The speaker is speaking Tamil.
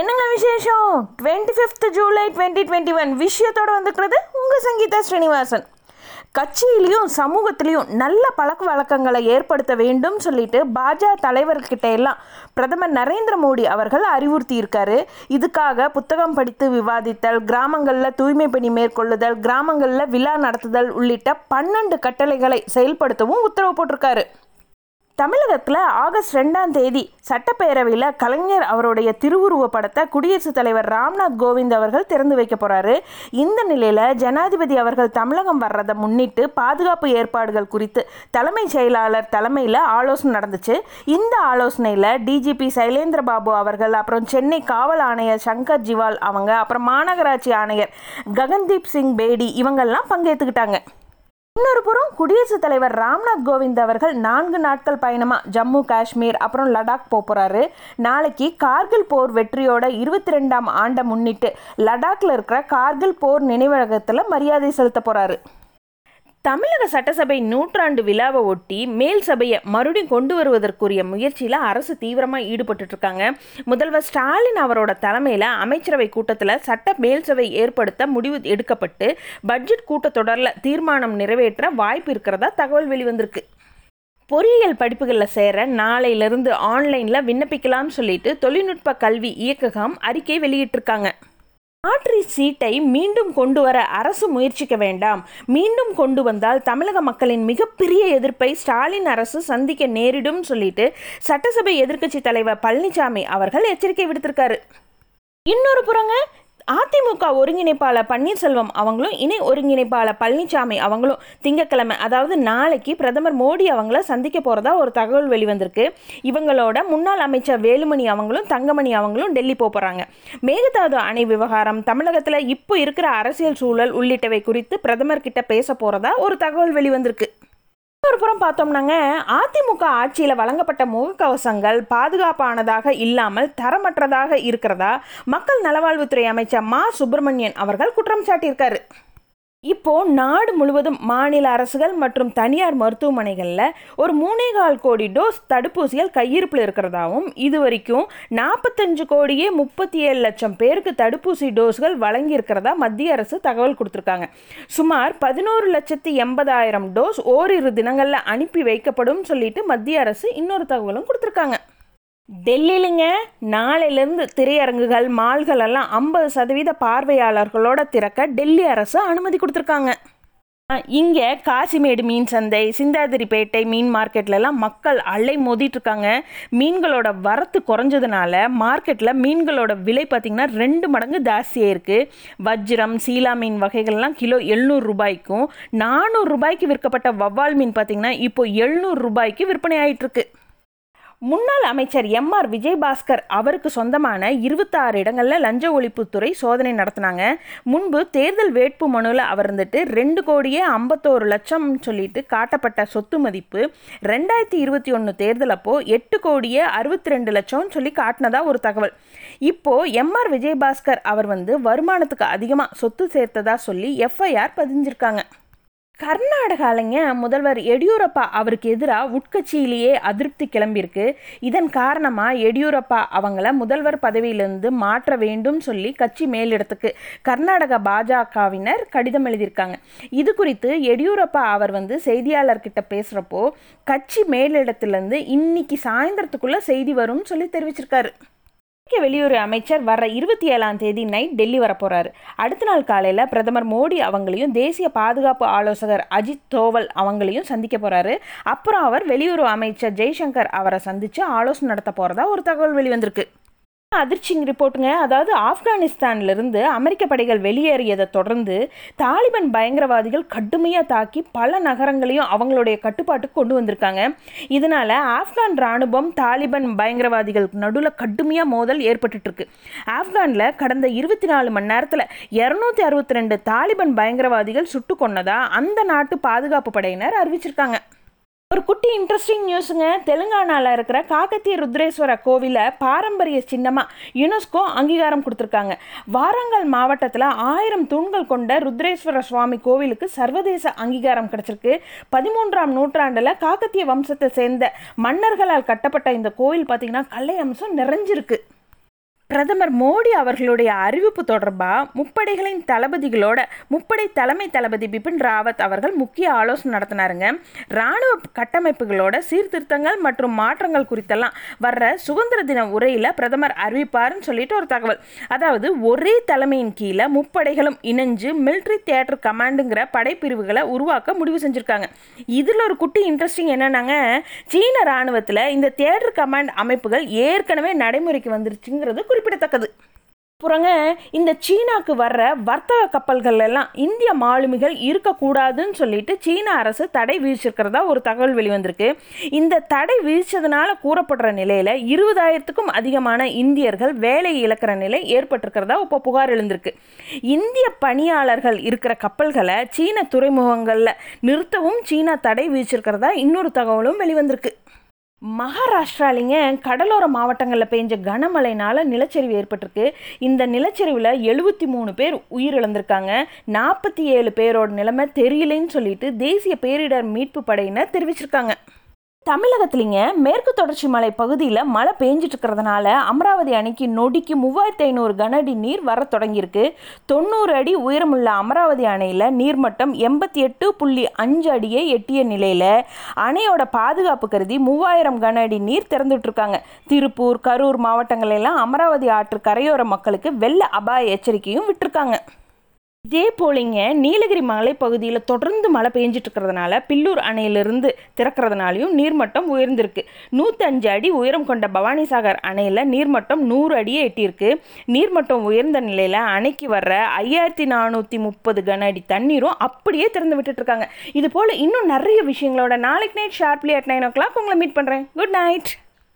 என்னங்க விசேஷம்? Twenty fifth July twenty twenty one விஷயத்தோடு வந்துக்கிறது உங்கள் சங்கீதா ஸ்ரீனிவாசன். கட்சியிலையும் சமூகத்திலையும் நல்ல பழக்க வழக்கங்களை ஏற்படுத்த வேண்டும் சொல்லிட்டு பாஜக தலைவர்கிட்ட எல்லாம் பிரதமர் நரேந்திர மோடி அவர்கள் அறிவுறுத்தி இருக்காரு. இதுக்காக புத்தகம் படித்து விவாதித்தல் கிராமங்களில் தூய்மை பணி மேற்கொள்ளுதல் கிராமங்களில் விழா நடத்துதல் உள்ளிட்ட பன்னெண்டு கட்டளைகளை செயல்படுத்தவும் உத்தரவு போட்டிருக்காரு. தமிழகத்தில் ஆகஸ்ட் ரெண்டாம் தேதி சட்டப்பேரவையில் கலைஞர் அவருடைய திருவுருவ படத்தை குடியரசுத் தலைவர் ராம்நாத் கோவிந்த் அவர்கள் திறந்து வைக்க போகிறாரு இந்த நிலையில் ஜனாதிபதி அவர்கள் தமிழகம் வர்றதை முன்னிட்டு பாதுகாப்பு ஏற்பாடுகள் குறித்து தலைமைச் செயலாளர் தலைமையில் ஆலோசனை நடந்துச்சு. இந்த ஆலோசனையில் டிஜிபி சைலேந்திர பாபு அவர்கள் அப்புறம் சென்னை காவல் ஆணையர் சங்கர் ஜிவால் அவங்க அப்புறம் மாநகராட்சி ஆணையர் ககன்தீப் சிங் பேடி இவங்கெல்லாம் பங்கேற்றுக்கிட்டாங்க இன்னொரு புறம் குடியரசுத் தலைவர் ராம்நாத் கோவிந்த் அவர்கள் நான்கு நாட்கள் பயணமாக ஜம்மு காஷ்மீர் அப்புறம் லடாக் போக போகிறாரு நாளைக்கு கார்கில் போர் வெற்றியோட இருபத்தி ரெண்டாம் ஆண்டை முன்னிட்டு லடாக்ல இருக்கிற கார்கில் போர் நினைவகத்தில் மரியாதை செலுத்த போகிறாரு தமிழக சட்டசபை நூற்றாண்டு விழாவை ஒட்டி மேல் சபையை மறுபடியும் கொண்டு வருவதற்குரிய முயற்சியில் அரசு தீவிரமாக ஈடுபட்டு இருக்காங்க முதல்வர் ஸ்டாலின் அவரோட தலைமையில் அமைச்சரவை கூட்டத்தில் சட்ட மேல் சபை ஏற்படுத்த முடிவு எடுக்கப்பட்டு பட்ஜெட் கூட்டத்தொடரில் தீர்மானம் நிறைவேற்ற வாய்ப்பு இருக்கிறதா தகவல் வெளிவந்திருக்கு. பொறியியல் படிப்புகளில் சேர நாளையிலிருந்து ஆன்லைனில் விண்ணப்பிக்கலாம்னு சொல்லிட்டு தொழில்நுட்ப கல்வி இயக்ககம் அறிக்கை வெளியிட்டிருக்காங்க லாட்ரி சீட்டை மீண்டும் கொண்டு வர அரசு முயற்சிக்க வேண்டாம். மீண்டும் கொண்டு வந்தால் தமிழக மக்களின் மிகப்பெரிய எதிர்ப்பை ஸ்டாலின் அரசு சந்திக்க நேரிடும் சொல்லிட்டு சட்டசபை எதிர்க்கட்சி தலைவர் பழனிசாமி அவர்கள் எச்சரிக்கை விடுத்திருக்காரு. இன்னொரு புறங்க அதிமுக ஒருங்கிணைப்பாளர் பன்னீர்செல்வம் அவங்களும் இணை ஒருங்கிணைப்பாளர் பழனிசாமி அவங்களும் திங்கக்கிழமை அதாவது நாளைக்கு பிரதமர் மோடி அவங்கள சந்திக்க போகிறதா ஒரு தகவல் வெளிவந்திருக்கு. இவங்களோட முன்னாள் அமைச்சர் வேலுமணி அவங்களும் தங்கமணி அவங்களும் டெல்லி போக போகிறாங்க மேகதாது அணை விவகாரம் தமிழகத்தில் இப்போ இருக்கிற அரசியல் சூழல் உள்ளிட்டவை குறித்து பிரதமர் கிட்ட பேச போகிறதா ஒரு தகவல் வெளிவந்திருக்கு. ஒரு புறம் பார்த்தோம்னாங்க அதிமுக ஆட்சியில் வழங்கப்பட்ட முகக்கவசங்கள் பாதுகாப்பானதாக இல்லாமல் தரமற்றதாக இருக்கிறதா? மக்கள் நலவாழ்வுத்துறை அமைச்சர் மா. சுப்பிரமணியன் அவர்கள் குற்றம் சாட்டியிருக்காரு. இப்போ நாடு முழுவதும் மாநில அரசுகள் மற்றும் தனியார் மருத்துவமனைகளில் ஒரு மூணே கால் கோடி டோஸ் தடுப்பூசிகள் கையிருப்பில் இருக்கிறதாவும் இது வரைக்கும் நாற்பத்தஞ்சு கோடியே முப்பத்தி ஏழு லட்சம் பேருக்கு தடுப்பூசி டோஸ்கள் வழங்கியிருக்கிறதா மத்திய அரசு தகவல் கொடுத்துருக்காங்க. சுமார் பதினோரு லட்சத்தி எண்பதாயிரம் டோஸ் ஓரிரு தினங்களில் அனுப்பி வைக்கப்படும் சொல்லிட்டு மத்திய அரசு இன்னொரு தகவலும் கொடுத்துருக்காங்க. டெல்லியிலுங்க நாளையிலேருந்து திரையரங்குகள் மால்கள் எல்லாம் ஐம்பது சதவீத பார்வையாளர்களோட திறக்க டெல்லி அரசு அனுமதி கொடுத்துருக்காங்க. இங்கே காசிமேடு மீன் சந்தை சிந்தாதிரிப்பேட்டை மீன் மார்க்கெட்லலாம் மக்கள் அலை மோதிட்டுருக்காங்க. மீன்களோட வரத்து குறைஞ்சதுனால மார்க்கெட்டில் மீன்களோட விலை பார்த்திங்கன்னா ரெண்டு மடங்கு ஜாஸ்தியாக இருக்குது வஜ்ரம் சீலா மீன் வகைகள்லாம் கிலோ எழுநூறு ரூபாய்க்கும் நானூறு ரூபாய்க்கு விற்கப்பட்ட வவ்வால் மீன் பார்த்திங்கன்னா இப்போ எழுநூறு ரூபாய்க்கு விற்பனை ஆகிட்டுருக்கு முன்னாள் அமைச்சர் எம் ஆர் விஜயபாஸ்கர் அவருக்கு சொந்தமான இருபத்தாறு இடங்களில் லஞ்ச ஒழிப்புத்துறை சோதனை நடத்தினாங்க. முன்பு தேர்தல் வேட்பு மனுவில் அவர் இருந்துட்டு ரெண்டு கோடியே ஐம்பத்தோரு லட்சம் சொல்லிட்டு காட்டப்பட்ட சொத்து மதிப்பு ரெண்டாயிரத்தி இருபத்தி ஒன்று தேர்தல் அப்போ எட்டு கோடியே அறுபத்தி ரெண்டு லட்சம்னு சொல்லி காட்டினதா ஒரு தகவல். இப்போது எம் ஆர் விஜயபாஸ்கர் அவர் வந்து வருமானத்துக்கு அதிகமாக சொத்து சேர்த்ததா சொல்லி எஃப்ஐஆர் பதிஞ்சிருக்காங்க. கர்நாடகாலைங்க முதல்வர் எடியூரப்பா அவருக்கு எதிராக உட்கட்சியிலேயே அதிருப்தி கிளம்பியிருக்கு. இதன் காரணமாக எடியூரப்பா அவங்கள முதல்வர் பதவியிலிருந்து மாற்ற வேண்டும் சொல்லி கட்சி மேலிடத்துக்கு கர்நாடக பாஜகவினர் கடிதம் எழுதியிருக்காங்க. இது குறித்து எடியூரப்பா அவர் வந்து செய்தியாளர்கிட்ட பேசுகிறப்போ கட்சி மேலிடத்துலேருந்து இன்னைக்கு சாயந்தரத்துக்குள்ளே செய்தி வரும்னு சொல்லி தெரிவிச்சிருக்காரு. அமெரிக்க வெளியுறவு அமைச்சர் வர இருபத்தி ஏழாம் தேதி நைட் டெல்லி வரப்போறாரு. அடுத்த நாள் காலையில் பிரதமர் மோடி அவங்களையும் தேசிய பாதுகாப்பு ஆலோசகர் அஜித் தோவல் அவங்களையும் சந்திக்க போறாரு. அப்புறம் அவர் வெளியுறவு அமைச்சர் ஜெய்சங்கர் அவரை சந்தித்து ஆலோசனை நடத்த போறதா ஒரு தகவல் வெளிவந்திருக்கு. அதிர்ச்சிங் ரிப்போர்ட்டுங்க. அதாவது ஆப்கானிஸ்தான்லேருந்து அமெரிக்க படைகள் வெளியேறியதை தொடர்ந்து தாலிபான் பயங்கரவாதிகள் கடுமையாக தாக்கி பல நகரங்களையும் அவங்களுடைய கட்டுப்பாட்டுக்கு கொண்டு வந்திருக்காங்க. இதனால் ஆப்கான் இராணுவம் தாலிபான் பயங்கரவாதிகளுக்கு நடுவில் கடுமையாக மோதல் ஏற்பட்டுருக்கு ஆப்கானில் கடந்த இருபத்தி நாலு மணி நேரத்தில் இரநூத்தி அறுபத்தி ரெண்டு தாலிபான் பயங்கரவாதிகள் சுட்டு கொன்னதா அந்த நாட்டு பாதுகாப்பு படையினர் அறிவிச்சிருக்காங்க. ஒரு குட்டி இன்ட்ரெஸ்டிங் நியூஸுங்க தெலுங்கானாவில் இருக்கிற காக்கத்திய ருத்ரேஸ்வர கோவிலை பாரம்பரிய சின்னமாக யுனெஸ்கோ அங்கீகாரம் கொடுத்துருக்காங்க. வாரங்கல் மாவட்டத்தில் ஆயிரம் தூண்கள் கொண்ட ருத்ரேஸ்வர சுவாமி கோவிலுக்கு சர்வதேச அங்கீகாரம் கிடச்சிருக்கு. பதிமூன்றாம் நூற்றாண்டில் காக்கத்திய வம்சத்தை சேர்ந்த மன்னர்களால் கட்டப்பட்ட இந்த கோவில் பார்த்திங்கன்னா கலை அம்சம் நிறைஞ்சிருக்கு. பிரதமர் மோடி அவர்களுடைய அறிவிப்பு தொடர்பாக முப்படைகளின் தளபதிகளோட முப்படை தலைமை தளபதி பிபின் ராவத் அவர்கள் முக்கிய ஆலோசனை நடத்தினாருங்க. இராணுவ கட்டமைப்புகளோட சீர்திருத்தங்கள் மற்றும் மாற்றங்கள் குறித்தெல்லாம் வர்ற சுதந்திர தின உரையில் பிரதமர் அறிவிப்பாருன்னு சொல்லிட்டு ஒரு தகவல். அதாவது ஒரே தலைமையின் கீழே முப்படைகளும் இணைஞ்சு மிலிட்ரி தியேட்டர் கமாண்டுங்கிற படைப்பிரிவுகளை உருவாக்க முடிவு செஞ்சுருக்காங்க. இதில் ஒரு குட்டி இன்ட்ரெஸ்டிங் என்னன்னாங்க சீன இராணுவத்தில் இந்த தியேட்டர் கமாண்ட் அமைப்புகள் ஏற்கனவே நடைமுறைக்கு வந்துருச்சுங்கிறது குறிப்பிடத்தக்கது. அப்புறங்க இந்த சீனாக்கு வர்ற வர்த்தக கப்பல்கள் எல்லாம் இந்திய மாலுமிகள் இருக்கக்கூடாதுன்னு சொல்லிட்டு சீன அரசு தடை விதிச்சிருக்கிறதா ஒரு தகவல் வெளிவந்திருக்கு இந்த தடை விதிச்சதுனால கூறப்படுற நிலையில் இருபதாயிரத்துக்கும் அதிகமான இந்தியர்கள் வேலை இழக்கிற நிலை ஏற்பட்டிருக்கிறதா இப்போ புகார் எழுந்திருக்கு. இந்திய பணியாளர்கள் இருக்கிற கப்பல்களை சீன துறைமுகங்களில் நிறுத்தவும் சீனா தடை விதிச்சிருக்கிறதா இன்னொரு தகவலும் வெளிவந்திருக்கு மகாராஷ்டிராலிங்க கடலோர மாவட்டங்களில் பெஞ்ச கனமழைனால நிலச்சரிவு ஏற்பட்டிருக்கு. இந்த நிலச்சரிவில் எழுபத்தி மூணு பேர் உயிரிழந்திருக்காங்க. நாற்பத்தி ஏழு பேரோட நிலைமை தெரியலன்னு சொல்லிட்டு தேசிய பேரிடர் மீட்பு படையினர் தெரிவிச்சிருக்காங்க. தமிழகத்துலிங்க மேற்கு தொடர்ச்சி மலை பகுதியில் மழை பெஞ்சிட்டு இருக்கிறதுனால அமராவதி அணைக்கு நொடிக்கு மூவாயிரத்தி ஐநூறு கனஅடி நீர் வர தொடங்கியிருக்கு. தொண்ணூறு அடி உயரமுள்ள அமராவதி அணையில் நீர்மட்டம் எண்பத்தி எட்டு புள்ளி அஞ்சு அடியை எட்டிய நிலையில் அணையோட பாதுகாப்பு கருதி மூவாயிரம் கன அடி நீர் திறந்துட்டுருக்காங்க. திருப்பூர் கரூர் மாவட்டங்களெல்லாம் அமராவதி ஆற்று கரையோர மக்களுக்கு வெள்ள அபாய எச்சரிக்கையும் விட்டுருக்காங்க. இதே போலிங்க நீலகிரி மலைப்பகுதியில் தொடர்ந்து மழை பெஞ்சிட்டு இருக்கிறதுனால பில்லூர் அணையிலிருந்து திறக்கிறதுனாலையும் நீர்மட்டம் உயர்ந்திருக்கு. நூற்றஞ்சு அடி உயரம் கொண்ட பவானிசாகர் அணையில் நீர்மட்டம் நூறு அடியே எட்டியிருக்கு. நீர்மட்டம் உயர்ந்த நிலையில் அணைக்கு வர்ற ஐயாயிரத்தி நானூற்றி முப்பது கன அடி தண்ணீரும் அப்படியே திறந்து விட்டுட்ருக்காங்க இது போல் இன்னும் நிறைய விஷயங்களோட நாளைக்கு night sharply at nine o'clock உங்களை மீட் பண்ணுறேன் குட் நைட்